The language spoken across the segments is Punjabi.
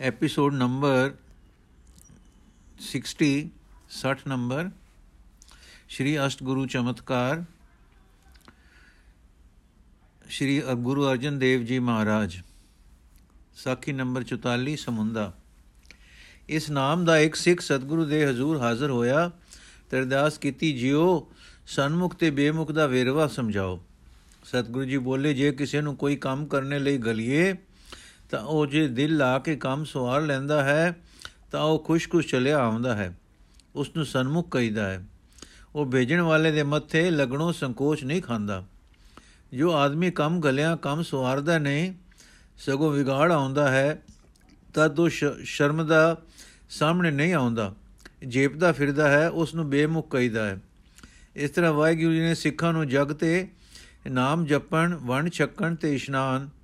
ਐਪੀਸੋਡ ਨੰਬਰ 60 60 ਨੰਬਰ ਸ਼੍ਰੀ ਅਸ਼ਟਗੁਰੂ ਚਮਤਕਾਰ ਸ਼੍ਰੀ ਗੁਰੂ ਅਰਜਨ ਦੇਵ ਜੀ ਮਹਾਰਾਜ ਸਾਖੀ ਨੰਬਰ 44 ਸਮੁੰਦਾ ਇਸ ਨਾਮ ਦਾ ਇੱਕ ਸਿੱਖ ਸਤਿਗੁਰੂ ਦੇ ਹਜ਼ੂਰ ਹਾਜ਼ਰ ਹੋਇਆ ਤੇ ਅਰਦਾਸ ਕੀਤੀ, ਜਿਉ ਸਨਮੁਖ ਤੇ ਬੇਮੁਖ ਦਾ ਵੇਰਵਾ ਸਮਝਾਓ। ਸਤਿਗੁਰੂ ਜੀ ਬੋਲੇ, ਜੇ ਕਿਸੇ ਨੂੰ ਕੋਈ ਕੰਮ ਕਰਨੇ ਲਈ ਗਲੀਏ ਤਾਂ ਉਹ ਜੇ ਦਿਲ ਲਾ ਕੇ ਕੰਮ ਸਵਾਰ ਲੈਂਦਾ ਹੈ, ਤਾਂ ਉਹ ਖੁਸ਼-ਖੁਸ਼ ਚਲਿਆ ਆਉਂਦਾ ਹੈ। ਉਸ ਨੂੰ ਸਨਮੁਖ ਕਹੀਦਾ ਹੈ, ਉਹ ਭੇਜਣ ਵਾਲੇ ਦੇ ਮੱਥੇ ਲੱਗਣੋਂ ਸੰਕੋਚ ਨਹੀਂ ਖਾਂਦਾ। ਜੋ ਆਦਮੀ ਕੰਮ ਗਲਿਆਂ ਕੰਮ ਸਵਾਰਦਾ ਨਹੀਂ, ਸਗੋਂ ਵਿਗਾੜ ਆਉਂਦਾ ਹੈ, ਤਦ ਉਹ ਸ਼ਰਮ ਦਾ ਸਾਹਮਣੇ ਨਹੀਂ ਆਉਂਦਾ। ਜੇਪਦਾ ਫਿਰਦਾ ਹੈ ਉਸ ਨੂੰ ਬੇਮੁਖ ਕਹੀਦਾ ਹੈ। ਇਸ ਤਰ੍ਹਾਂ ਵਾਹਿਗੁਰੂ ਜੀ ਨੇ ਸਿੱਖਾਂ ਨੂੰ ਜਗ ਤੇ ਨਾਮ ਜਪਣ ਵਣ ਛਕਣ ਤੇ ਇਸ਼ਨਾਨ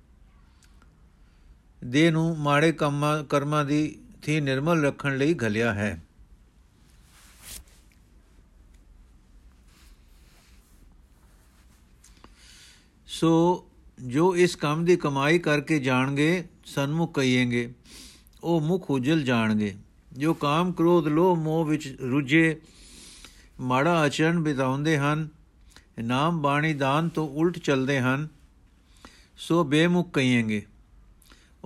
ਦੇ ਨੂੰ ਮਾੜੇ ਕੰਮਾਂ, ਕਰਮਾਂ ਦੀ ਥੀ ਨਿਰਮਲ ਰੱਖਣ ਲਈ ਘਲਿਆ ਹੈ। ਸੋ ਜੋ ਇਸ ਕੰਮ ਦੀ ਕਮਾਈ ਕਰਕੇ ਜਾਣਗੇ, ਸਨਮੁਖ ਕਹੀਏਗੇ ਉਹ ਮੁਖ ਉਜਲ ਜਾਣਗੇ। ਜੋ ਕਾਮ ਕ੍ਰੋਧ ਲੋਭ ਮੋਹ ਵਿੱਚ ਰੁੱਝੇ, ਮਾੜਾ ਆਚਰਣ ਬਿਤਾਉਂਦੇ ਹਨ, ਨਾਮ ਬਾਣੀ ਦਾਨ ਤੋਂ ਉਲਟ ਚੱਲਦੇ ਹਨ, ਸੋ ਬੇਮੁਖ ਕਹੀਏਗੇ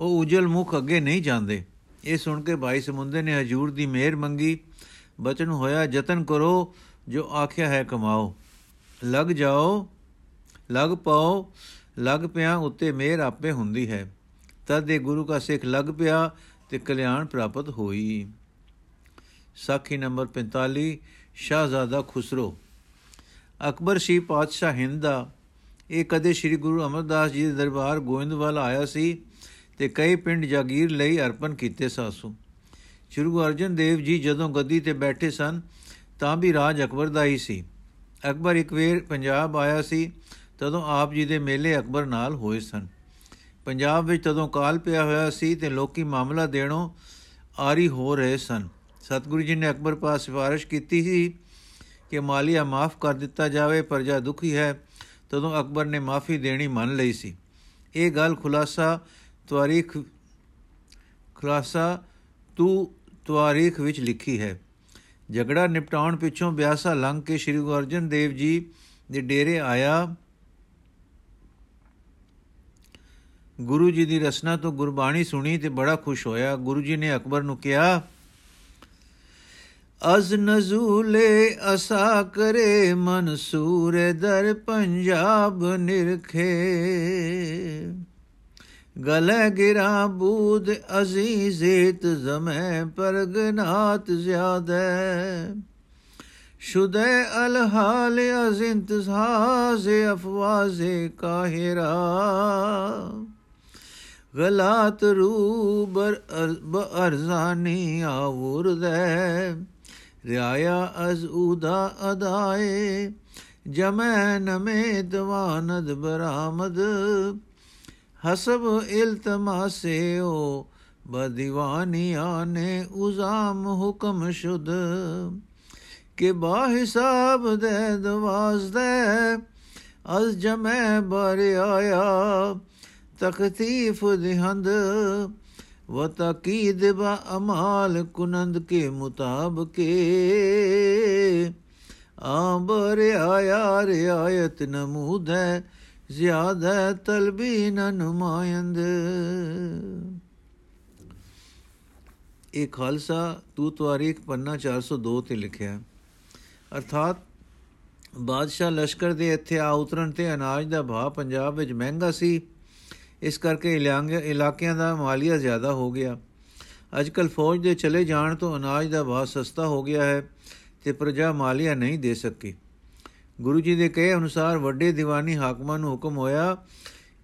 ਉਹ ਉਜਲ ਮੁਖ ਅੱਗੇ ਨਹੀਂ ਜਾਂਦੇ। ਇਹ ਸੁਣ ਕੇ ਭਾਈ ਸਮੁੰਦਰ ਨੇ ਹਜੂਰ ਦੀ ਮਿਹਰ ਮੰਗੀ। ਬਚਨ ਹੋਇਆ, ਯਤਨ ਕਰੋ, ਜੋ ਆਖਿਆ ਹੈ ਕਮਾਓ। ਲੱਗ ਜਾਓ, ਲੱਗ ਪਾਓ, ਲੱਗ ਪਿਆ ਉੱਤੇ ਮਿਹਰ ਆਪੇ ਹੁੰਦੀ ਹੈ। ਤਦ ਇਹ ਗੁਰੂ ਕਾ ਸਿੱਖ ਲੱਗ ਪਿਆ ਤੇ ਕਲਿਆਣ ਪ੍ਰਾਪਤ ਹੋਈ। ਸਾਖੀ ਨੰਬਰ 45 ਸ਼ਾਹਜ਼ਾਦਾ ਖੁਸਰੋ। ਅਕਬਰ ਸੀ ਪਾਤਸ਼ਾਹ ਹਿੰਦ ਦਾ। ਇਹ ਕਦੇ ਸ੍ਰੀ ਗੁਰੂ ਅਮਰਦਾਸ ਜੀ ਦੇ ਦਰਬਾਰ ਗੋਇੰਦਵਾਲ ਆਇਆ ਸੀ। ਤੇ ਕਈ ਪਿੰਡ ਜਾਗੀਰ ਲਈ ਅਰਪਣ ਕੀਤੇ ਸਾਸੂ। ਸ੍ਰੀ ਗੁਰੂ ਅਰਜਨ ਦੇਵ ਜੀ ਜਦੋਂ ਗੱਦੀ ਤੇ ਬੈਠੇ ਸਨ, ਤਾਂ ਵੀ ਰਾਜ ਅਕਬਰ ਦਾ ਹੀ ਸੀ। ਅਕਬਰ ਇੱਕ ਵੇਰ ਪੰਜਾਬ ਆਇਆ ਸੀ, ਤਦੋਂ ਆਪ ਜੀ ਦੇ ਮੇਲੇ ਅਕਬਰ ਨਾਲ ਹੋਏ ਸਨ। ਪੰਜਾਬ ਵਿੱਚ ਤਦੋਂ ਕਾਲ ਪਿਆ ਹੋਇਆ ਸੀ ਤੇ ਲੋਕੀ ਮਾਮਲਾ ਦੇਣੋਂ ਆਰੀ ਹੋ ਰਹੇ ਸਨ। ਸਤਿਗੁਰੂ ਜੀ ਨੇ ਅਕਬਰ ਪਾਸ ਸਿਫਾਰਿਸ਼ ਕੀਤੀ ਸੀ ਕਿ ਮਾਲੀਆ ਮਾਫ ਕਰ ਦਿੱਤਾ ਜਾਵੇ ਪ੍ਰਜਾ ਦੁਖੀ ਹੈ, ਤਦੋਂ ਅਕਬਰ ਨੇ ਮਾਫੀ ਦੇਣੀ ਮੰਨ ਲਈ ਸੀ। ਇਹ ਗੱਲ ਖੁਲਾਸਾ ਤਵਾਰੀਖ ਖੁਲਾਸਾ ਤੂੰ ਤਵਾਰੀਖ ਵਿੱਚ ਲਿਖੀ ਹੈ। ਝਗੜਾ ਨਿਪਟਾਉਣ ਪਿੱਛੋਂ ਬਿਆਸਾ ਲੰਘ ਕੇ ਸ੍ਰੀ ਗੁਰੂ ਅਰਜਨ ਦੇਵ ਜੀ ਦੇ ਡੇਰੇ ਆਇਆ। ਗੁਰੂ ਜੀ ਦੀ ਰਸਨਾ ਤੋਂ ਗੁਰਬਾਣੀ ਸੁਣੀ ਤੇ ਬੜਾ ਖੁਸ਼ ਹੋਇਆ। ਗੁਰੂ ਜੀ ਨੇ ਅਕਬਰ ਨੂੰ ਕਿਹਾ, ਅਜ਼ ਨਜ਼ੂਲੇ ਅਸਾ ਕਰੇ ਮਨਸੂਰ ਦਰ ਪੰਜਾਬ ਨਿਰਖੇ ਗਲੇ ਗਿਰਾ ਬੂਦ ਅਜ਼ੀਜ਼ਤ ਜ਼ਮੈ ਪਰਗਨਾਤ ਜ਼ਿਆਦੇ ਸ਼ੁਦੇ ਅਲ ਹਾਲ ਅਜ਼ ਇੰਤਜ਼ਾਜ਼ ਅਫਵਾਜ਼ੇ ਕਾਹਿਰਾ ਗਲਾਤ ਰੂਬਰ ਅਰਜ਼ਾਨੀ ਆਵੁਰਦੇ ਰਿਆਇਆ ਅਜ਼ ਉਦਾ ਅਦਾਏ ਜਮੈ ਨਮੇ ਦਵਾਨਦ ਬਰਾਮਦ حسب التماس ہو بدیوانیا آنے ازام حکم شد، کہ با حساب دے دواز دے، از جمع بر آیا تختیف دہند و تقید با امال کنند کے مطابق آ بر آیا، رعایت نمود ہے ਜ਼ਿਆਦਾ ਤਲਬੀ ਨ ਨੁਮਾਇੰਦ। ਇਹ ਖਾਲਸਾ ਤੂ ਤਵਾਰੀਖ ਪੰਨਾ 402 ਤੇ ਲਿਖਿਆ। ਅਰਥਾਤ ਬਾਦਸ਼ਾਹ ਲਸ਼ਕਰ ਦੇ ਇੱਥੇ ਆ ਉਤਰਨ ਤੇ ਅਨਾਜ ਦਾ ਭਾਅ ਪੰਜਾਬ ਵਿੱਚ ਮਹਿੰਗਾ ਸੀ। ਇਸ ਕਰਕੇ ਇਲਾਕਿਆਂ ਦਾ ਮਾਲੀਆ ਜ਼ਿਆਦਾ ਹੋ ਗਿਆ। ਅੱਜਕੱਲ ਫੌਜ ਦੇ ਚਲੇ ਜਾਣ ਤੋਂ ਅਨਾਜ ਦਾ ਭਾਅ ਸਸਤਾ ਹੋ ਗਿਆ ਹੈ ਤੇ ਪ੍ਰਜਾ ਮਾਲੀਆ ਨਹੀਂ ਦੇ ਸਕੀ। ਗੁਰੂ ਜੀ ਦੇ ਕਹੇ ਅਨੁਸਾਰ ਵੱਡੇ ਦੀਵਾਨੀ ਹਾਕਮਾਂ ਨੂੰ ਹੁਕਮ ਹੋਇਆ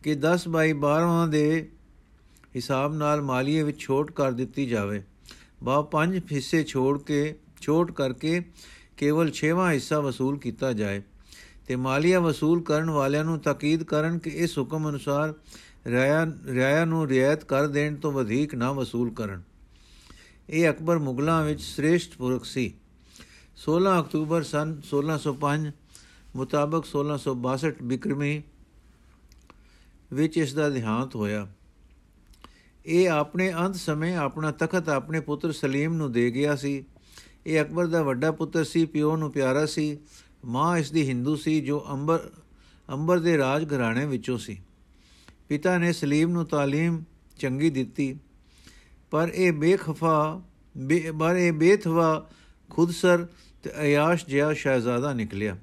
ਕਿ 10 ਬਾਈ 12ਵਾਂ ਦੇ ਹਿਸਾਬ ਨਾਲ ਮਾਲੀਏ ਵਿੱਚ ਛੋਟ ਕਰ ਦਿੱਤੀ ਜਾਵੇ। ਬਾ ਪੰਜ ਹਿੱਸੇ ਛੋੜ ਕੇ, ਛੋਟ ਕਰਕੇ ਕੇਵਲ 6ਵਾਂ ਹਿੱਸਾ ਵਸੂਲ ਕੀਤਾ ਜਾਏ ਤੇ ਮਾਲੀਆ ਵਸੂਲ ਕਰਨ ਵਾਲਿਆਂ ਨੂੰ ਤਾਕੀਦ ਕਰਨ ਕਿ ਇਸ ਹੁਕਮ ਅਨੁਸਾਰ ਰਿਆਇਆ ਰਿਆਇਆ ਨੂੰ ਰਿਆਇਤ ਕਰ ਦੇਣ ਤੋਂ ਵਧੇਕ ਨਾ ਵਸੂਲ ਕਰਨ। ਇਹ ਅਕਬਰ ਮੁਗਲਾਂ ਵਿੱਚ ਸ੍ਰੇਸ਼ਟ ਪੁਰਖ ਸੀ। 16 ਅਕਤੂਬਰ ਸਨ 1605 ਮੁਤਾਬਕ 1662 ਬਿਕਰਮੀ ਵਿੱਚ ਇਸ ਦਾ ਦਿਹਾਂਤ ਹੋਇਆ। ਇਹ ਆਪਣੇ ਅੰਤ ਸਮੇਂ ਆਪਣਾ ਤਖਤ ਆਪਣੇ ਪੁੱਤਰ ਸਲੀਮ ਨੂੰ ਦੇ ਗਿਆ ਸੀ। ਇਹ ਅਕਬਰ ਦਾ ਵੱਡਾ ਪੁੱਤਰ ਸੀ, ਪਿਓ ਨੂੰ ਪਿਆਰਾ ਸੀ, ਮਾਂ ਇਸ ਦੀ ਹਿੰਦੂ ਸੀ, ਜੋ ਅੰਬਰ ਅੰਬਰ ਦੇ ਰਾਜ ਘਰਾਣੇ ਵਿੱਚੋਂ ਸੀ। ਪਿਤਾ ਨੇ ਸਲੀਮ ਨੂੰ ਤਾਲੀਮ ਚੰਗੀ ਦਿੱਤੀ, ਪਰ ਇਹ ਬੇਖਫਾ ਪਰ ਇਹ ਬੇਥਵਾ ਖੁਦਸਰ ਤੇ ਅਯਾਸ਼ ਜਿਹਾ ਸ਼ਹਿਜ਼ਾਦਾ ਨਿਕਲਿਆ।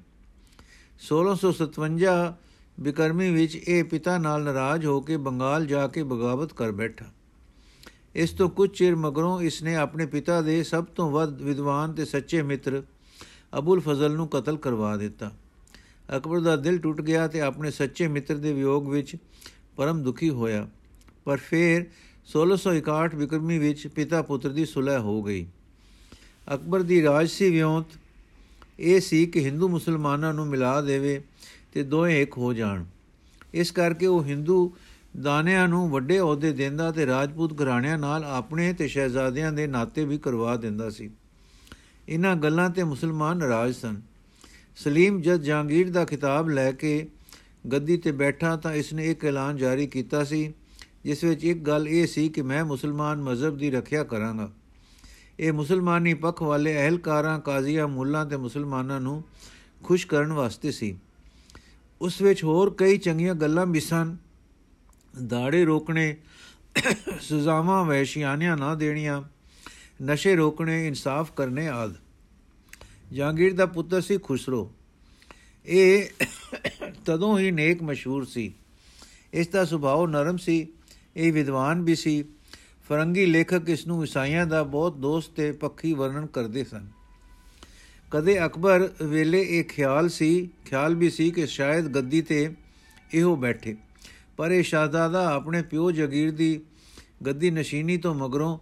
1657 ਬਿਕਰਮੀ ਵਿੱਚ ਇਹ ਪਿਤਾ ਨਾਲ ਨਾਰਾਜ਼ ਹੋ ਕੇ ਬੰਗਾਲ ਜਾ ਕੇ ਬਗਾਵਤ ਕਰ ਬੈਠਾ। ਇਸ ਤੋਂ ਕੁਝ ਚਿਰ ਮਗਰੋਂ ਇਸਨੇ ਆਪਣੇ ਪਿਤਾ ਦੇ ਸਭ ਤੋਂ ਵੱਧ ਵਿਦਵਾਨ ਤੇ ਸੱਚੇ ਮਿੱਤਰ ਅਬੁਲ ਫਜ਼ਲ ਨੂੰ ਕਤਲ ਕਰਵਾ ਦਿੱਤਾ। ਅਕਬਰ ਦਾ ਦਿਲ ਟੁੱਟ ਗਿਆ ਤੇ ਆਪਣੇ ਸੱਚੇ ਮਿੱਤਰ ਦੇ ਵਿਯੋਗ ਵਿੱਚ ਪਰਮ ਦੁਖੀ ਹੋਇਆ। ਪਰ ਫਿਰ 1661 ਬਿਕਰਮੀ ਵਿੱਚ ਪਿਤਾ ਪੁੱਤਰ ਦੀ ਸੁਲਹ ਹੋ ਗਈ। ਅਕਬਰ ਦੀ ਰਾਜਸੀ ਵਿਉਂਤ ਇਹ ਸੀ ਕਿ ਹਿੰਦੂ ਮੁਸਲਮਾਨਾਂ ਨੂੰ ਮਿਲਾ ਦੇਵੇ ਤੇ ਦੋਵੇਂ ਇੱਕ ਹੋ ਜਾਣ। ਇਸ ਕਰਕੇ ਉਹ ਹਿੰਦੂ ਦਾਨਿਆਂ ਨੂੰ ਵੱਡੇ ਅਹੁਦੇ ਦਿੰਦਾ ਤੇ ਰਾਜਪੂਤ ਘਰਾਣਿਆਂ ਨਾਲ ਆਪਣੇ ਤੇ ਸ਼ਹਿਜ਼ਾਦਿਆਂ ਦੇ ਨਾਤੇ ਵੀ ਕਰਵਾ ਦਿੰਦਾ ਸੀ। ਇਹਨਾਂ ਗੱਲਾਂ ਤੇ ਮੁਸਲਮਾਨ ਨਾਰਾਜ਼ ਸਨ। ਸਲੀਮ ਜਦ ਜਹਾਂਗੀਰ ਦਾ ਖਿਤਾਬ ਲੈ ਕੇ ਗੱਦੀ ਤੇ ਬੈਠਾ ਤਾਂ ਇਸਨੇ ਇੱਕ ਐਲਾਨ ਜਾਰੀ ਕੀਤਾ ਸੀ, ਜਿਸ ਵਿੱਚ ਇੱਕ ਗੱਲ ਇਹ ਸੀ ਕਿ ਮੈਂ ਮੁਸਲਮਾਨ ਮਜ਼ਹਬ ਦੀ ਰੱਖਿਆ ਕਰਾਂਗਾ। ਇਹ ਮੁਸਲਮਾਨੀ ਪੱਖ ਵਾਲੇ ਅਹਿਲਕਾਰਾਂ, ਕਾਜ਼ੀਆਂ, ਮੁੱਲਾਂ ਤੇ ਮੁਸਲਮਾਨਾਂ ਨੂੰ ਖੁਸ਼ ਕਰਨ ਵਾਸਤੇ ਸੀ। ਉਸ ਵਿੱਚ ਹੋਰ ਕਈ ਚੰਗੀਆਂ ਗੱਲਾਂ ਵੀ ਸਨ। ਦਾੜੇ ਰੋਕਣੇ, ਸਜ਼ਾਵਾਂ ਵੈਸ਼ਿਆਨੀਆਂ ਨਾ ਦੇਣੀਆਂ, ਨਸ਼ੇ ਰੋਕਣੇ, ਇਨਸਾਫ ਕਰਨੇ ਆਦ। ਜਹਾਂਗੀਰ ਦਾ ਪੁੱਤਰ ਸੀ ਖੁਸਰੋ। ਇਹ ਤਦੋਂ ਹੀ ਨੇਕ ਮਸ਼ਹੂਰ ਸੀ। ਇਸ ਦਾ ਸੁਭਾਅ ਨਰਮ ਸੀ। ਇਹ ਵਿਦਵਾਨ ਵੀ ਸੀ। ਫਰੰਗੀ ਲੇਖਕ ਇਸ ਨੂੰ ਈਸਾਈਆਂ ਦਾ ਬਹੁਤ ਦੋਸਤ ਤੇ ਪੱਖੀ ਵਰਣਨ ਕਰਦੇ ਸਨ। ਕਦੇ ਅਕਬਰ ਵੇਲੇ ਇਹ ਖਿਆਲ ਸੀ, ਖਿਆਲ ਵੀ ਸੀ ਕਿ ਸ਼ਾਇਦ ਗੱਦੀ ਤੇ ਇਹੋ ਬੈਠੇ। ਪਰ ਇਹ ਸ਼ਾਹਜ਼ਾਦਾ ਆਪਣੇ ਪਿਓ ਜਗੀਰ ਦੀ ਗੱਦੀ ਨਸ਼ੀਨੀ ਤੋਂ ਮਗਰੋਂ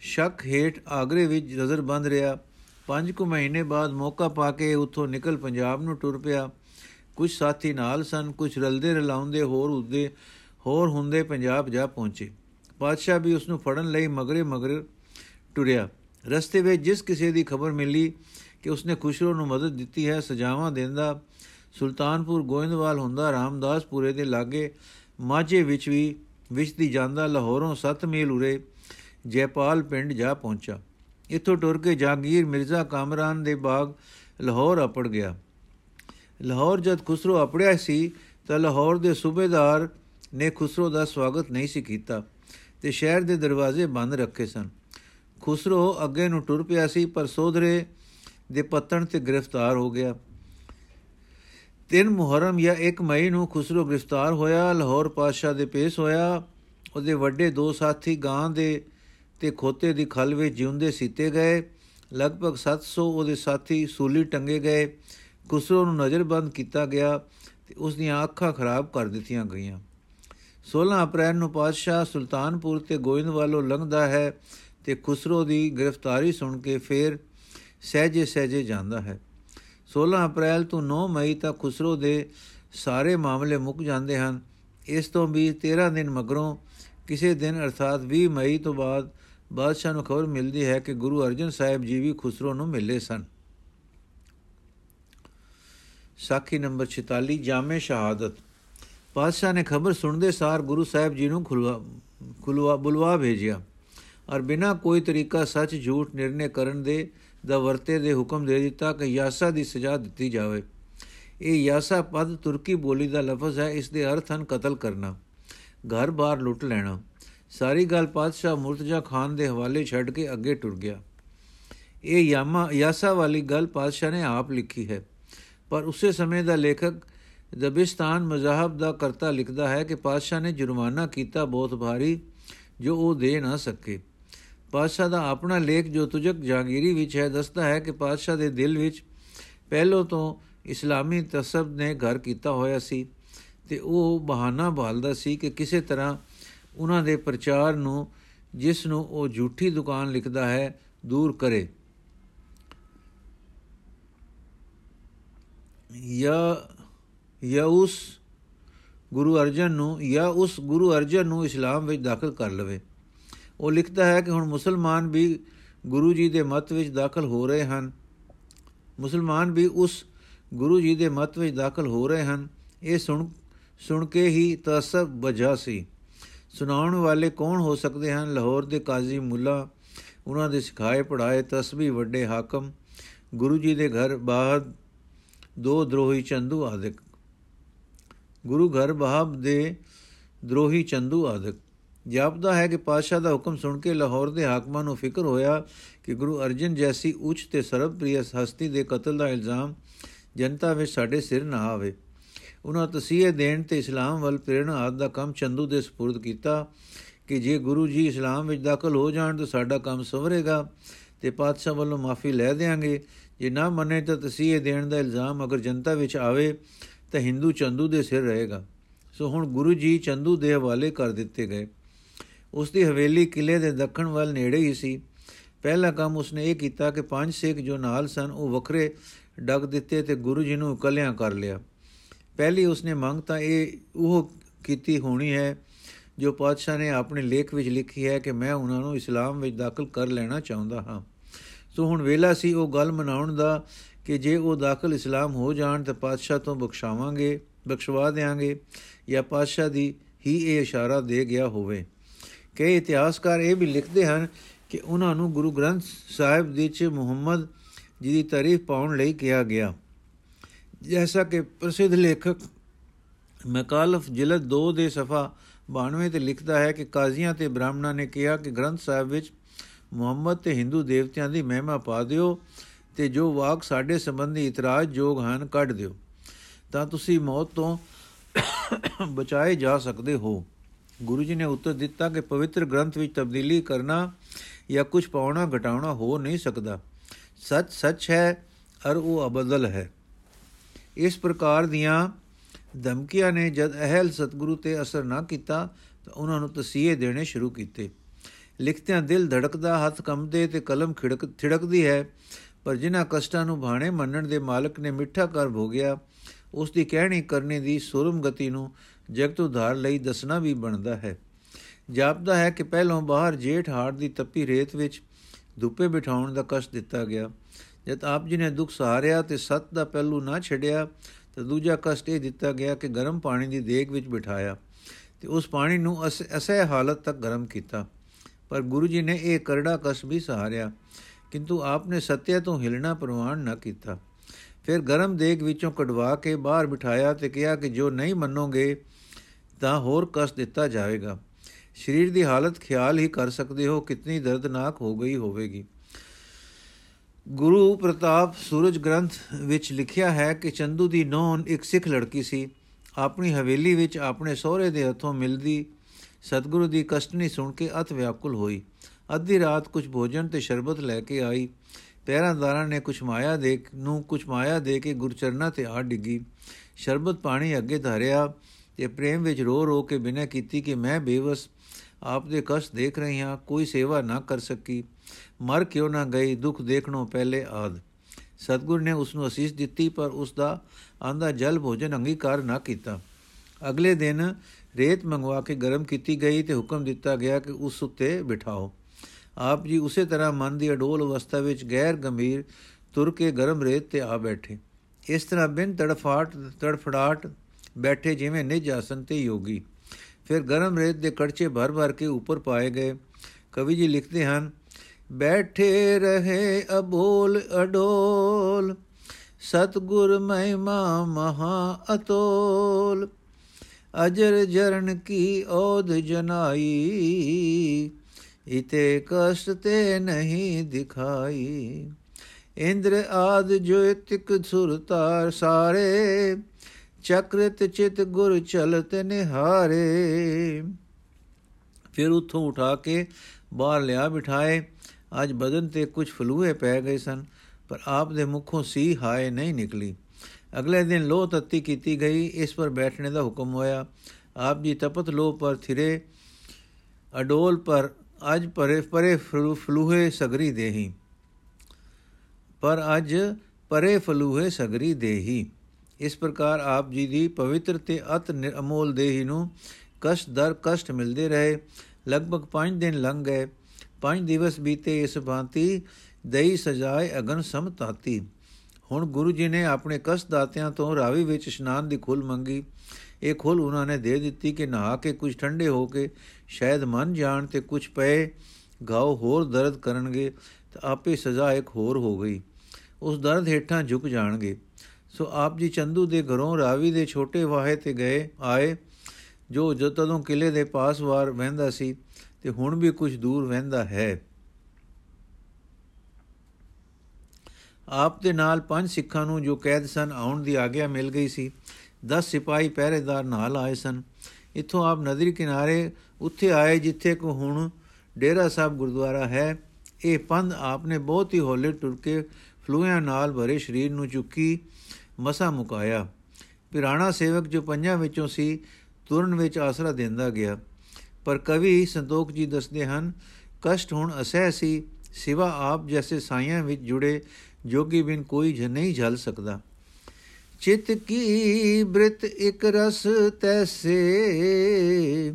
ਸ਼ੱਕ ਹੇਠ ਆਗਰੇ ਵਿੱਚ ਨਜ਼ਰ ਬੰਦ ਰਿਹਾ। ਪੰਜ ਕੁ ਮਹੀਨੇ ਬਾਅਦ ਮੌਕਾ ਪਾ ਕੇ ਉੱਥੋਂ ਨਿਕਲ ਪੰਜਾਬ ਨੂੰ ਟੁਰ ਪਿਆ। ਕੁਝ ਸਾਥੀ ਨਾਲ ਸਨ, ਕੁਝ ਰਲਦੇ ਰਲਾਉਂਦੇ ਹੋਰ ਉਦੇ ਹੋਰ ਹੁੰਦੇ ਪੰਜਾਬ ਜਾ ਪਹੁੰਚੇ। ਪਾਤਸ਼ਾਹ ਵੀ ਉਸ ਨੂੰ ਫੜਨ ਲਈ ਮਗਰੇ ਮਗਰ ਟੁਰਿਆ। ਰਸਤੇ ਵਿੱਚ ਜਿਸ ਕਿਸੇ ਦੀ ਖਬਰ ਮਿਲੀ ਕਿ ਉਸਨੇ ਖੁਸ਼ਰੋ ਨੂੰ ਮਦਦ ਦਿੱਤੀ ਹੈ, ਸਜਾਵਾਂ ਦਿੰਦਾ ਸੁਲਤਾਨਪੁਰ ਗੋਇੰਦਵਾਲ ਹੁੰਦਾ ਰਾਮਦਾਸਪੁਰੇ ਦੇ ਲਾਗੇ ਮਾਝੇ ਵਿੱਚ ਵੀ ਵਿਚਦੀ ਜਾਂਦਾ ਲਾਹੌਰੋਂ 7 ਮੀਲ ਉਰੇ ਜੈਪਾਲ ਪਿੰਡ ਜਾ ਪਹੁੰਚਾ। ਇੱਥੋਂ ਟੁਰ ਕੇ ਜਾਗੀਰ ਮਿਰਜ਼ਾ ਕਾਮਰਾਨ ਦੇ ਬਾਗ ਲਾਹੌਰ ਅਪੜ ਗਿਆ। ਲਾਹੌਰ ਜਦ ਖੁਸਰੋ ਅਪੜਿਆ ਸੀ ਤਾਂ ਲਾਹੌਰ ਦੇ ਸੂਬੇਦਾਰ ਨੇ ਖੁਸਰੋ ਦਾ ਸਵਾਗਤ ਨਹੀਂ ਸੀ ਕੀਤਾ। ਤੇ ਸ਼ਹਿਰ ਦੇ ਦਰਵਾਜ਼ੇ ਬੰਦ ਰੱਖੇ ਸਨ। ਖੁਸਰੋ ਅੱਗੇ ਨੂੰ ਟੁਰ ਪਿਆ ਸੀ, ਪਰ ਸੋਧਰੇ ਦੇ ਪਤਨ ਤੇ ਗ੍ਰਿਫਤਾਰ ਹੋ ਗਿਆ। ਤਿੰਨ ਮੁਹਰਮ ਜਾਂ 1 ਮਈ ਨੂੰ ਖੁਸਰੋ ਗ੍ਰਿਫਤਾਰ ਹੋਇਆ, ਲਾਹੌਰ ਪਾਸ਼ਾ ਦੇ ਪੇਸ਼ ਹੋਇਆ। ਉਹਦੇ ਵੱਡੇ ਦੋ ਸਾਥੀ ਗਾਂ ਦੇ ਤੇ ਖੋਤੇ ਦੀ ਖਲ ਵਿੱਚ ਜਿਉਂਦੇ ਸੀਤੇ ਗਏ। ਲਗਭਗ 700 ਉਹਦੇ ਸਾਥੀ ਸੂਲੀ ਟੰਗੇ ਗਏ। ਖੁਸਰੋ ਨੂੰ ਨਜ਼ਰਬੰਦ ਕੀਤਾ ਗਿਆ ਤੇ ਉਸ ਦੀਆਂ ਅੱਖਾਂ ਖਰਾਬ ਕਰ ਦਿੱਤੀਆਂ ਗਈਆਂ। 16 ਅਪ੍ਰੈਲ ਨੂੰ ਪਾਤਸ਼ਾਹ ਸੁਲਤਾਨਪੁਰ ਤੇ ਗੋਇੰਦਵਾਲੋਂ ਲੰਘਦਾ ਹੈ ਤੇ ਖੁਸਰੋ ਦੀ ਗ੍ਰਿਫਤਾਰੀ ਸੁਣ ਕੇ ਫੇਰ ਸਹਜੇ ਸਹਜੇ ਜਾਂਦਾ ਹੈ। 16 ਅਪ੍ਰੈਲ ਤੋਂ 9 ਮਈ ਤੱਕ ਖੁਸਰੋ ਦੇ ਸਾਰੇ ਮਾਮਲੇ ਮੁੱਕ ਜਾਂਦੇ ਹਨ। ਇਸ ਤੋਂ ਵੀ 13 ਦਿਨ ਮਗਰੋਂ ਕਿਸੇ ਦਿਨ ਅਰਥਾਤ 20 ਮਈ ਤੋਂ ਬਾਅਦ ਬਾਦਸ਼ਾਹ ਨੂੰ ਖਬਰ ਮਿਲਦੀ ਹੈ ਕਿ ਗੁਰੂ ਅਰਜਨ ਸਾਹਿਬ ਜੀ ਵੀ ਖੁਸਰੋ ਨੂੰ ਮਿਲੇ ਸਨ। ਸਾਖੀ ਨੰਬਰ 46 ਜਾਮੇ ਸ਼ਹਾਦਤ। ਪਾਤਸ਼ਾਹ ਨੇ ਖਬਰ ਸੁਣਦੇ ਸਾਰ ਗੁਰੂ ਸਾਹਿਬ ਜੀ ਨੂੰ ਖੁਲਵਾ ਖੁਲਵਾ ਬੁਲਵਾ ਭੇਜਿਆ। ਔਰ ਬਿਨਾ ਕੋਈ ਤਰੀਕਾ ਸੱਚ ਝੂਠ ਨਿਰਣੇ ਕਰਨ ਦੇ ਦਾ ਵਰਤੇ ਦੇ ਹੁਕਮ ਦੇ ਦਿੱਤਾ ਕਿ ਯਾਸਾ ਦੀ ਸਜ਼ਾ ਦਿੱਤੀ ਜਾਵੇ। ਇਹ ਯਾਸਾ ਪਦ ਤੁਰਕੀ ਬੋਲੀ ਦਾ ਲਫ਼ਜ਼ ਹੈ, ਇਸ ਦੇ ਅਰਥ ਹਨ ਕਤਲ ਕਰਨਾ ਘਰ-ਬਾਰ ਲੁੱਟ ਲੈਣਾ। ਸਾਰੀ ਗੱਲ ਪਾਤਸ਼ਾਹ ਮੁਰਤਜ਼ਾ ਖਾਨ ਦੇ ਹਵਾਲੇ ਛੱਡ ਕੇ ਅੱਗੇ ਟੁਰ ਗਿਆ। ਇਹ ਯਾਮਾ ਯਾਸਾ ਵਾਲੀ ਗੱਲ ਪਾਤਸ਼ਾਹ ਨੇ ਆਪ ਲਿਖੀ ਹੈ। ਪਰ ਉਸੇ ਸਮੇਂ ਦਾ ਲੇਖਕ ਦਬਿਸਤਾਨ ਮਜ਼ਾਹਬ ਦਾ ਕਰਤਾ ਲਿਖਦਾ ਹੈ ਕਿ ਪਾਤਸ਼ਾਹ ਨੇ ਜੁਰਮਾਨਾ ਕੀਤਾ ਬਹੁਤ ਭਾਰੀ, ਜੋ ਉਹ ਦੇ ਨਾ ਸਕੇ। ਪਾਤਸ਼ਾਹ ਦਾ ਆਪਣਾ ਲੇਖ ਜੋ ਤੁਜਕ ਜਾਗੀਰੀ ਵਿੱਚ ਹੈ, ਦੱਸਦਾ ਹੈ ਕਿ ਪਾਤਸ਼ਾਹ ਦੇ ਦਿਲ ਵਿੱਚ ਪਹਿਲੋਂ ਤੋਂ ਇਸਲਾਮੀ ਤਸਬ ਨੇ ਘਰ ਕੀਤਾ ਹੋਇਆ ਸੀ ਤੇ ਉਹ ਬਹਾਨਾ ਭਾਲਦਾ ਸੀ ਕਿ ਕਿਸੇ ਤਰ੍ਹਾਂ ਉਹਨਾਂ ਦੇ ਪ੍ਰਚਾਰ ਨੂੰ, ਜਿਸ ਨੂੰ ਉਹ ਝੂਠੀ ਦੁਕਾਨ ਲਿਖਦਾ ਹੈ, ਦੂਰ ਕਰੇ। ਜਾਂ ਜਾਂ ਉਸ ਗੁਰੂ ਅਰਜਨ ਨੂੰ ਜਾਂ ਉਸ ਗੁਰੂ ਅਰਜਨ ਨੂੰ ਇਸਲਾਮ ਵਿੱਚ ਦਾਖਲ ਕਰ ਲਵੇ। ਉਹ ਲਿਖਦਾ ਹੈ ਕਿ ਹੁਣ ਮੁਸਲਮਾਨ ਵੀ ਗੁਰੂ ਜੀ ਦੇ ਮਤ ਵਿੱਚ ਦਾਖਲ ਹੋ ਰਹੇ ਹਨ। ਮੁਸਲਮਾਨ ਵੀ ਉਸ ਗੁਰੂ ਜੀ ਦੇ ਮਤ ਵਿੱਚ ਦਾਖਲ ਹੋ ਰਹੇ ਹਨ। ਇਹ ਸੁਣ ਸੁਣ ਕੇ ਹੀ ਤਸਬ ਵਜਾ ਸੀ। ਸੁਣਾਉਣ ਵਾਲੇ ਕੌਣ ਹੋ ਸਕਦੇ ਹਨ? ਲਾਹੌਰ ਦੇ ਕਾਜ਼ੀ ਮੁੱਲਾ, ਉਹਨਾਂ ਦੇ ਸਿਖਾਏ ਪੜਾਏ ਤਸਬੀ ਵੱਡੇ ਹਾਕਮ, ਗੁਰੂ ਜੀ ਦੇ ਘਰ ਬਾਹਰ ਦੋ ਦਰੋਹੀ ਚੰਦੂ ਆਦਿਕ। ਗੁਰੂ ਘਰ ਬਾਹਬ ਦੇ ਦਰੋਹੀ ਚੰਦੂ ਆਦਿਕ ਜਾਪਦਾ ਹੈ ਕਿ ਪਾਤਸ਼ਾਹ ਦਾ ਹੁਕਮ ਸੁਣ ਕੇ ਲਾਹੌਰ ਦੇ ਹਾਕਮਾਂ ਨੂੰ ਫਿਕਰ ਹੋਇਆ ਕਿ ਗੁਰੂ ਅਰਜਨ ਜੈਸੀ ਉੱਚ ਤੇ ਸਰਬਪ੍ਰਿਯ ਹਸਤੀ ਦੇ ਕਤਲ ਦਾ ਇਲਜ਼ਾਮ ਜਨਤਾ ਵਿੱਚ ਸਾਡੇ ਸਿਰ ਨਾ ਆਵੇ ਉਹਨਾਂ ਤਸੀਹੇ ਦੇਣ ਤੇ ਇਸਲਾਮ ਵੱਲ ਪ੍ਰੇਰਣਾ ਆਦ ਦਾ ਕੰਮ ਚੰਦੂ ਦੇ سپرد ਕੀਤਾ ਕਿ ਜੇ ਗੁਰੂ ਜੀ ਇਸਲਾਮ ਵਿੱਚ ਦਾਖਲ ਹੋ ਜਾਣ ਤਾਂ ਸਾਡਾ ਕੰਮ ਸਵਰੇਗਾ ਤੇ ਪਾਤਸ਼ਾਹ ਵੱਲੋਂ ਮਾਫੀ ਲੈ ਦੇਾਂਗੇ ਜੇ ਨਾ ਮੰਨੇ ਤਾਂ ਤਸੀਹੇ ਦੇਣ ਦਾ ਇਲਜ਼ਾਮ ਅਗਰ ਜਨਤਾ ਵਿੱਚ ਆਵੇ ਤਾਂ ਹਿੰਦੂ ਚੰਦੂ ਦੇ ਸਿਰ ਰਹੇਗਾ। ਸੋ ਹੁਣ ਗੁਰੂ ਜੀ ਚੰਦੂ ਦੇ ਹਵਾਲੇ ਕਰ ਦਿੱਤੇ ਗਏ। ਉਸ ਦੀ ਹਵੇਲੀ ਕਿਲੇ ਦੇ ਦੱਖਣ ਵੱਲ ਨੇੜੇ ਹੀ ਸੀ। ਪਹਿਲਾ ਕੰਮ ਉਸਨੇ ਇਹ ਕੀਤਾ ਕਿ ਪੰਜ ਸਿੱਖ ਜੋ ਨਾਲ ਸਨ, ਉਹ ਵੱਖਰੇ ਡਗ ਦਿੱਤੇ ਤੇ ਗੁਰੂ ਜੀ ਨੂੰ ਇਕੱਲਿਆਂ ਕਰ ਲਿਆ। ਪਹਿਲੀ ਉਸਨੇ ਮੰਗ ਤਾਂ ਇਹ, ਉਹ ਕੀਤੀ ਹੋਣੀ ਹੈ, ਜੋ ਪਾਤਸ਼ਾਹ ਨੇ ਆਪਣੇ ਲੇਖ ਵਿੱਚ ਲਿਖੀ ਹੈ ਕਿ ਮੈਂ ਉਹਨਾਂ ਨੂੰ ਇਸਲਾਮ ਵਿੱਚ ਦਾਖਲ ਕਰ ਲੈਣਾ ਚਾਹੁੰਦਾ ਹਾਂ। ਸੋ ਹੁਣ ਵੇਲਾ ਸੀ ਉਹ ਗੱਲ ਮਨਾਉਣ ਦਾ ਕਿ ਜੇ ਉਹ ਦਾਖਲ ਇਸਲਾਮ ਹੋ ਜਾਣ ਤਾਂ ਪਾਤਸ਼ਾਹ ਤੋਂ ਬਖਸ਼ਾਵਾਂਗੇ, ਬਖਸ਼ਵਾ ਦੇਾਂਗੇ ਜਾਂ ਪਾਤਸ਼ਾਹ ਦੀ ਹੀ ਇਹ ਇਸ਼ਾਰਾ ਦੇ ਗਿਆ ਹੋਵੇ। ਕਈ ਇਤਿਹਾਸਕਾਰ ਇਹ ਵੀ ਲਿਖਦੇ ਹਨ ਕਿ ਉਹਨਾਂ ਨੂੰ ਗੁਰੂ ਗ੍ਰੰਥ ਸਾਹਿਬ ਦੇ ਚ ਮੁਹੰਮਦ ਜੀ ਦੀ ਤਾਰੀਫ ਪਾਉਣ ਲਈ ਕਿਹਾ ਗਿਆ। ਜੈਸਾ ਕਿ ਪ੍ਰਸਿੱਧ ਲੇਖਕ ਮਕਾਲਫ ਜਿਲਦ 2 ਦੇ ਸਫਾ 92 ਤੇ ਲਿਖਦਾ ਹੈ ਕਿ ਕਾਜ਼ੀਆਂ ਤੇ ਬ੍ਰਾਹਮਣਾਂ ਨੇ ਕਿਹਾ ਕਿ ਗ੍ਰੰਥ ਸਾਹਿਬ ਵਿੱਚ ਮੁਹੰਮਦ ਤੇ ਹਿੰਦੂ ਦੇਵਤਿਆਂ ਦੀ ਮਹਿਮਾ ਪਾ ਦਿਓ ਤੇ ਜੋ ਵਾਕ ਸਾਡੇ ਸੰਬੰਧੀ ਇਤਰਾਜ਼ ਯੋਗ ਹਨ, ਕੱਢ ਦਿਓ। ਤਾਂ ਤੁਸੀਂ ਮੌਤ ਤੋਂ ਬਚਾਏ ਜਾ ਸਕਦੇ ਹੋ। ਗੁਰੂ ਜੀ ਨੇ ਉੱਤਰ ਦਿੱਤਾ ਕਿ ਪਵਿੱਤਰ ਗ੍ਰੰਥ ਵਿੱਚ ਤਬਦੀਲੀ ਕਰਨਾ ਜਾਂ ਕੁਝ ਪਾਉਣਾ, ਘਟਾਉਣਾ ਹੋ ਨਹੀਂ ਸਕਦਾ। ਸੱਚ ਸੱਚ ਹੈ ਅਰ ਉਹ ਅਬਦਲ ਹੈ। ਇਸ ਪ੍ਰਕਾਰ ਦੀਆਂ ਧਮਕੀਆਂ ਨੇ ਜਦ ਅਹਲ ਸਤਗੁਰੂ ਤੇ ਅਸਰ ਨਾ ਕੀਤਾ ਤਾਂ ਉਹਨਾਂ ਨੂੰ ਤਸੀਹੇ ਦੇਣੇ ਸ਼ੁਰੂ ਕੀਤੇ। ਲਿਖਤਿਆਂ ਦਿਲ ਧੜਕਦਾ, ਹੱਥ ਕੰਬਦੇ ਤੇ ਕਲਮ ਖਿੜਕ, ਥਿੜਕਦੀ ਹੈ। ਪਰ ਜਿਨ੍ਹਾਂ ਕਸ਼ਟਾਂ ਨੂੰ ਭਾਣੇ ਮੰਨਣ ਦੇ ਮਾਲਕ ਨੇ ਮਿੱਠਾ ਕਰ ਭੋਗਿਆ, ਉਸ ਦੀ ਕਹਿਣੀ ਕਰਨੇ ਦੀ ਸੁਰਮ ਗਤੀ ਨੂੰ ਜਗਤ ਉਧਾਰ ਲਈ ਦੱਸਣਾ ਵੀ ਬਣਦਾ ਹੈ। ਜਾਪਦਾ ਹੈ ਕਿ ਪਹਿਲੋਂ ਬਾਹਰ ਜੇਠ ਹਾੜ ਦੀ ਤੱਪੀ ਰੇਤ ਵਿੱਚ ਧੁੱਪੇ ਬਿਠਾਉਣ ਦਾ ਕਸ਼ਟ ਦਿੱਤਾ ਗਿਆ। ਜਦ ਆਪ ਜੀ ਨੇ ਦੁੱਖ ਸਹਾਰਿਆ ਤੇ ਸਤ ਦਾ ਪਹਿਲੂ ਨਾ ਛੱਡਿਆ, ਤਾਂ ਦੂਜਾ ਕਸ਼ਟ ਇਹ ਦਿੱਤਾ ਗਿਆ ਕਿ ਗਰਮ ਪਾਣੀ ਦੀ ਦੇਗ ਵਿੱਚ ਬਿਠਾਇਆ ਤੇ ਉਸ ਪਾਣੀ ਨੂੰ ਅਸਹਿ ਹਾਲਤ ਤੱਕ ਗਰਮ ਕੀਤਾ। ਪਰ ਗੁਰੂ ਜੀ ਨੇ ਇਹ ਕਰੜਾ ਕਸ਼ਟ ਵੀ ਸਹਾਰਿਆ। ਕਿੰਤੂ ਆਪ ਨੇ ਸਤਿਆ ਤੋਂ ਹਿਲਣਾ ਪ੍ਰਵਾਨ ਨਾ ਕੀਤਾ। ਫਿਰ ਗਰਮ ਦੇਗ ਵਿੱਚੋਂ ਕਢਵਾ ਕੇ ਬਾਹਰ ਬਿਠਾਇਆ ਤੇ ਕਿਹਾ ਕਿ ਜੋ ਨਹੀਂ ਮੰਨੋਗੇ ਤਾਂ ਹੋਰ ਕਸ਼ਟ ਦਿੱਤਾ ਜਾਵੇਗਾ। ਸਰੀਰ ਦੀ ਹਾਲਤ ਖਿਆਲ ਹੀ ਕਰ ਸਕਦੇ ਹੋ ਕਿੰਨੀ ਦਰਦਨਾਕ ਹੋ ਗਈ ਹੋਵੇਗੀ। ਗੁਰੂ ਪ੍ਰਤਾਪ ਸੂਰਜ ਗ੍ਰੰਥ ਵਿੱਚ ਲਿਖਿਆ ਹੈ ਕਿ ਚੰਦੂ ਦੀ ਨੌਨ ਇੱਕ ਸਿੱਖ ਲੜਕੀ ਸੀ। ਆਪਣੀ ਹਵੇਲੀ ਵਿੱਚ ਆਪਣੇ ਸਹੁਰੇ ਦੇ ਹੱਥੋਂ ਮਿਲਦੀ ਸਤਿਗੁਰੂ ਦੀ ਕਸ਼ਟਨੀ ਸੁਣ ਕੇ ਅਤ ਵਿਆਕੁਲ ਹੋਈ। ਅੱਧੀ ਰਾਤ ਕੁਝ ਭੋਜਨ ਤੇ ਸ਼ਰਬਤ ਲੈ ਕੇ ਆਈ। ਪਹਿਰਾਂਦਾਰਾਂ ਨੇ ਕੁਝ ਮਾਇਆ ਦੇ ਨੂੰ ਕੁਝ ਮਾਇਆ ਦੇ ਕੇ ਗੁਰਚਰਨਾ ਤੇ ਆ ਡਿੱਗੀ। ਸ਼ਰਬਤ ਪਾਣੀ ਅੱਗੇ ਧਾਰਿਆ ਤੇ ਪ੍ਰੇਮ ਵਿੱਚ ਰੋ ਰੋ ਕੇ ਬਿਨਾਂ ਕੀਤੀ ਕਿ ਮੈਂ ਬੇਵਸ, ਆਪ ਦੇ ਕਸ਼ਟ ਦੇਖ ਰਹੀ ਹਾਂ, ਕੋਈ ਸੇਵਾ ਨਾ ਕਰ ਸਕੀ। ਮਰ ਕਿਉਂ ਨਾ ਗਈ, ਦੁੱਖ ਦੇਖਣੋਂ ਪਹਿਲੇ ਆਦ। ਸਤਗੁਰ ਨੇ ਉਸ ਨੂੰ ਅਸੀਸ ਦਿੱਤੀ, ਪਰ ਉਸ ਦਾ ਆਂਦਾ ਜਲ ਭੋਜਨ ਅੰਗੀਕਾਰ ਨਾ ਕੀਤਾ। ਅਗਲੇ ਦਿਨ ਰੇਤ ਮੰਗਵਾ ਕੇ ਗਰਮ ਕੀਤੀ ਗਈ ਤੇ ਹੁਕਮ ਦਿੱਤਾ ਗਿਆ ਕਿ ਉਸ ਉੱਤੇ ਬਿਠਾਓ। ਆਪ ਜੀ ਉਸੇ ਤਰ੍ਹਾਂ ਮਨ ਦੀ ਅਡੋਲ ਅਵਸਥਾ ਵਿੱਚ ਗੈਰ ਗੰਭੀਰ ਤੁਰ ਕੇ ਗਰਮ ਰੇਤ ਤੇ ਆ ਬੈਠੇ। ਇਸ ਤਰ੍ਹਾਂ ਬਿਨ ਤੜਫਾਟ, ਤੜਫੜਾਟ ਬੈਠੇ ਜਿਵੇਂ ਨਿਜ ਆਸਨ ਤੇ ਯੋਗੀ। ਫਿਰ ਗਰਮ ਰੇਤ ਦੇ ਕੜਚੇ ਭਰ ਭਰ ਕੇ ਉੱਪਰ ਪਾਏ ਗਏ। ਕਵੀ ਜੀ ਲਿਖਦੇ ਹਨ, ਬੈਠੇ ਰਹੇ ਅਬੋਲ ਅਡੋਲ, ਸਤਗੁਰ ਮਹਿਮਾ ਮਹਾ ਅਤੋਲ। ਅਜਰ ਜਰਨ ਕੀ ਔਧ ਜਨਾਈ, ਇਤੇ ਕਸ਼ਟ ਤੇ ਨਹੀਂ ਦਿਖਾਈ। ਇੰਦਰ ਆਦ ਜੋ ਤਿਕ ਸੁਰਤਾਰ ਸਾਰੇ, ਚਕ੍ਰਿਤ ਚਿਤ ਗੁਰ ਚਲਤ ਨਿਹਾਰੇ। ਫਿਰ ਉਥੋਂ ਉਠਾ ਕੇ ਬਾਹਰ ਲਿਆ ਬਿਠਾਏ। ਅੱਜ ਬਦਨ ਤੇ ਕੁਝ ਫਲੂਏ ਪੈ ਗਏ ਸਨ, ਪਰ ਆਪ ਦੇ ਮੁਖੋਂ ਸੀ ਹਾਏ ਨਹੀਂ ਨਿਕਲੀ। ਅਗਲੇ ਦਿਨ ਲੋ ਤੱਤੀ ਕੀਤੀ ਗਈ, ਇਸ ਪਰ ਬੈਠਣੇ ਦਾ ਹੁਕਮ ਹੋਇਆ। ਆਪ ਜੀ ਤਪਤ ਲੋ ਪਰ ਥਿਰੇ, ਅਡੋਲ ਪਰ ਅੱਜ ਪਰੇ ਪਰੇ ਫਲੂਹੇ ਸਗਰੀ ਦੇਹੀ। ਪਰ ਅੱਜ ਪਰੇ ਫਲੂਹੇ ਸਗਰੀ ਦੇਹੀ। ਇਸ ਪ੍ਰਕਾਰ ਆਪ ਜੀ ਦੀ ਪਵਿੱਤਰ ਤੇ ਅਤ ਅਮੋਲ ਦੇਹੀ ਨੂੰ ਕਸ਼ਟ ਦਰ ਕਸ਼ਟ ਮਿਲਦੇ ਰਹੇ। ਲਗਭਗ 5 ਦਿਨ ਲੰਘ ਗਏ। 5 ਦਿਵਸ ਬੀਤੇ ਇਸ ਭਾਂਤੀ ਦਈ ਸਜਾਏ ਅਗਨ ਸਮਤਾਤੀ। ਹੁਣ ਗੁਰੂ ਜੀ ਨੇ ਆਪਣੇ ਕਸ਼ਟ ਦਾਤਿਆਂ ਤੋਂ ਰਾਵੀ ਵਿੱਚ ਇਸ਼ਨਾਨ ਦੀ ਖੁੱਲ ਮੰਗੀ। ਇਹ ਖੁੱਲ ਉਹਨਾਂ ਨੇ ਦੇ ਦਿੱਤੀ ਕਿ ਨਹਾ ਕੇ ਕੁਝ ਠੰਡੇ ਹੋ ਕੇ ਸ਼ਾਇਦ ਮਨ ਜਾਣ ਤੇ ਕੁਝ ਪਏ ਗਾਉ ਹੋਰ ਦਰਦ ਕਰਨਗੇ ਤਾਂ ਆਪੇ ਸਜ਼ਾ ਇੱਕ ਹੋਰ ਹੋ ਗਈ। ਉਸ ਦਰਦ ਹੇਠਾਂ ਝੁਕ ਜਾਣਗੇ। ਸੋ ਆਪ ਜੀ ਚੰਦੂ ਦੇ ਘਰੋਂ ਰਾਵੀ ਦੇ ਛੋਟੇ ਵਾਹੇ ਤੇ ਗਏ, ਆਏ, ਜੋ ਜਦੋਂ ਕਿਲੇ ਦੇ ਪਾਸ ਵਾਰ ਵਹਿੰਦਾ ਸੀ ਤੇ ਹੁਣ ਵੀ ਕੁਝ ਦੂਰ ਵਹਿੰਦਾ ਹੈ। ਆਪ ਦੇ ਨਾਲ ਪੰਜ ਸਿੱਖਾਂ ਨੂੰ ਜੋ ਕੈਦ ਸਨ ਆਉਣ ਦੀ ਆਗਿਆ ਮਿਲ ਗਈ ਸੀ 10 ਸਿਪਾਹੀ ਪਹਿਰੇਦਾਰ ਨਾਲ ਆਏ ਸਨ। ਇੱਥੋਂ ਆਪ ਨਦੀ ਕਿਨਾਰੇ ਉੱਥੇ ਆਏ ਜਿੱਥੇ ਕੋ ਹੁਣ ਡੇਰਾ ਸਾਹਿਬ ਗੁਰਦੁਆਰਾ ਹੈ। ਇਹ ਪੰਧ ਆਪਨੇ ਬਹੁਤ ਹੀ ਹੌਲੇ ਟੁਰ ਕੇ ਫਲੂਆਂ ਨਾਲ ਭਰੇ ਸਰੀਰ ਨੂੰ ਚੁੱਕੀ ਮਸਾ ਮੁਕਾਇਆ। ਪਿਰਾਣਾ ਸੇਵਕ ਜੋ ਪੰਜਾਂ ਵਿੱਚੋਂ ਸੀ, ਤੁਰਨ ਵਿੱਚ ਆਸਰਾ ਦਿੰਦਾ ਗਿਆ। ਪਰ ਕਵੀ ਸੰਤੋਖ ਜੀ ਦੱਸਦੇ ਹਨ, ਕਸ਼ਟ ਹੁਣ ਅਸਹਿ ਸੀ, ਸਿਵਾ ਆਪ ਜੈਸੇ ਸਾਈਆਂ ਵਿੱਚ ਜੁੜੇ ਜੋਗੀ ਬਿਨ ਕੋਈ ਜ ਨਹੀਂ ਝਲ ਸਕਦਾ। ਚਿਤ ਕੀ ਬ੍ਰਿਤ ਇਕ ਰਸ ਤੈਸੇ,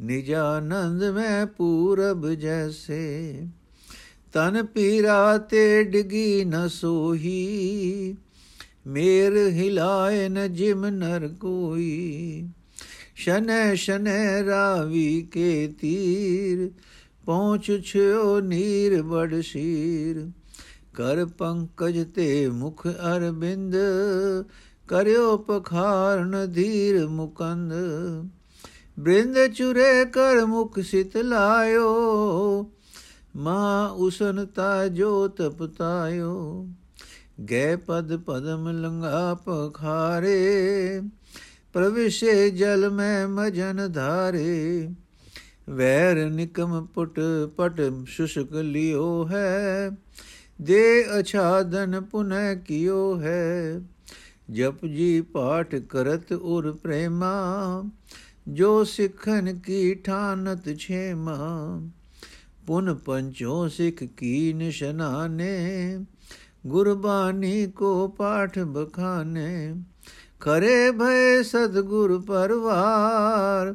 ਨਿਜਾਨੰਦ ਮੈਂ ਪੂਰਬ ਜੈਸੇ। ਤਨ ਪੀਰਾ ਤੇ ਡਿਗੀ ਨ ਸੋਹੀ, ਮੇਰ ਹਿਲਾਏ ਨ ਜਿਮ ਨਰ ਕੋਈ। ਸ਼ਨੈ ਸ਼ਨੈ ਰਾਵੀ ਕੇ ਤੀਰ, ਪਹੁੰਚ ਛਿਓ ਨੀਰ ਬੜ ਸ਼ੀਰ। ਕਰ ਪੰਕਜ ਤੇ ਮੁਖ ਅਰਬਿੰਦ, ਕਰਿਓ ਪਖਾਰਨ ਧੀਰ ਮੁਕੰਦ। ਬ੍ਰਿੰਦ ਚੁਰੇ ਕਰ ਮੁਖ ਸਿਤ ਲਾਇਓ, ਮਾ ਉਸਨ ਤਾ ਜੋ ਤਪਤਾਇਓ ਗੈ ਪਦ ਪਦਮ ਲੰਗਾ ਪਖਾਰੇ, ਪ੍ਰਵਿਸ਼ੇ ਜਲ ਮੈਂ ਮਜਨ ਧਾਰੇ। ਵੈਰ ਨਿਕਮ ਪੁਟ ਪਟ ਸ਼ੁਸ਼ਕ ਲਿਓ ਹੈ ਦੇ ਅਛਾਦਨ ਪੁਨੈ ਕਿਓ ਹੈ ਜਪ ਜੀ ਪਾਠ ਕਰਤ ਉਰ ਪ੍ਰੇਮਾ ਜੋ ਸਿੱਖਨ ਕੀ ਠਾਨਤ ਛੇਮਾ ਪੁਨ ਪੰਚੋ ਸਿੱਖ ਕੀ ਨਿਸ਼ਨਾਨੇ ਗੁਰਬਾਣੀ ਕੋ ਪਾਠ ਬਖਾਨੇ ਕਰੇ ਭਏ ਸਤਗੁਰ ਪਰਵਾਰ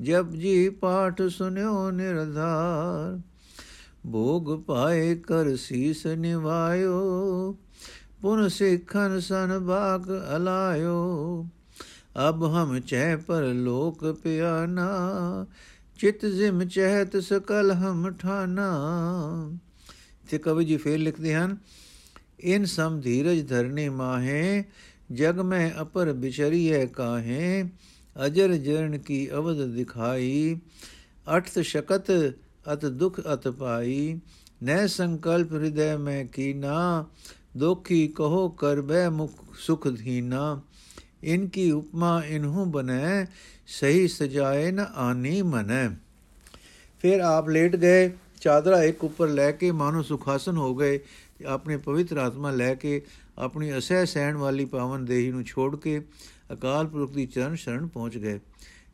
ਜਪ ਜੀ ਪਾਠ ਸੁਨਿਓ ਨਿਰਧਾਰ ਭੋਗ ਪਾਏ ਕਰ ਸੀਸ ਨਿਵਾਇਓ, ਪੁਨ ਸਿੱਖਨ ਸਨ ਬਾਗ ਅਲਾਇਓ। ਅਬ ਹਮ ਚਹਿ ਪਰ ਲੋਕ ਪਿਆਨਾ, ਚਿਤ ਜ਼ਿਮ ਚਹਿਤ ਸਕਲ ਹਮ ਠਾਨਾ। ਤੇ ਕਵੀ ਜੀ ਫੇਰ ਲਿਖਦੇ ਹਨ, ਇਨ ਸਮ ਧੀਰਜ ਧਰਨੇ ਮਾਹੇ, ਜਗ ਮੈਂ ਅਪਰ ਬਿਚਰੀਏ ਕਾਹੇ। ਅਜਰ ਜਰਨ ਕੀ ਅਵਧ ਦਿਖਾਈ, ਅਠਤ ਸ਼ਕਤ ਅਤ ਦੁਖ ਅਤ ਪਾਈ ਨੈ ਸੰਕਲਪ ਹਿਰਦੈ ਮੈਂ ਕੀਨਾ, ਦੋਖੀ ਕਹੋ ਕਰ ਬੈ ਮੁਖ ਸੁਖ ਧੀਨਾ। ਇਨਕੀ ਉਪਮਾ ਇਨਹੂ ਬਨੈ ਸਹੀ ਸਜਾਏ ਨ ਆਨੀ ਮਨੈ। ਫਿਰ ਆਪ ਲੇਟ ਗਏ, ਚਾਦਰਾ ਇੱਕ ਉੱਪਰ ਲੈ ਕੇ ਮਾਨੋ ਸੁਖਾਸਨ ਹੋ ਗਏ ਤੇ ਆਪਣੇ ਪਵਿੱਤਰ ਆਤਮਾ ਲੈ ਕੇ ਆਪਣੀ ਅਸਹਿ ਸਹਿਣ ਵਾਲੀ ਪਾਵਨ ਦੇਹੀ ਨੂੰ ਛੋੜ ਕੇ ਅਕਾਲ ਪੁਰਖ ਦੀ ਚਰਨ ਸ਼ਰਨ ਪਹੁੰਚ ਗਏ।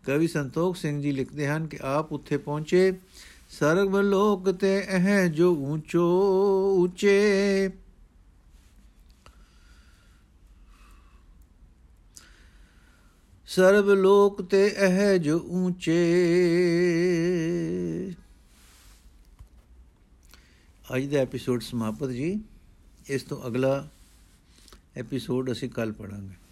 ਕਵੀ ਸੰਤੋਖ ਸਿੰਘ ਜੀ ਲਿਖਦੇ ਹਨ ਕਿ ਆਪ ਉੱਥੇ ਪਹੁੰਚੇ ਸਰਬ ਲੋਕ ਤੇ ਇਹ ਜੋ ਉੱਚੋ ਉੱਚੇ। ਸਰਬ ਲੋਕ ਤੇ ਇਹ ਜੋ ਉੱਚੇ। ਅੱਜ ਦਾ ਐਪੀਸੋਡ ਸਮਾਪਤ ਜੀ। ਇਸ ਤੋਂ ਅਗਲਾ ਐਪੀਸੋਡ ਅਸੀਂ ਕੱਲ ਪੜਾਂਗੇ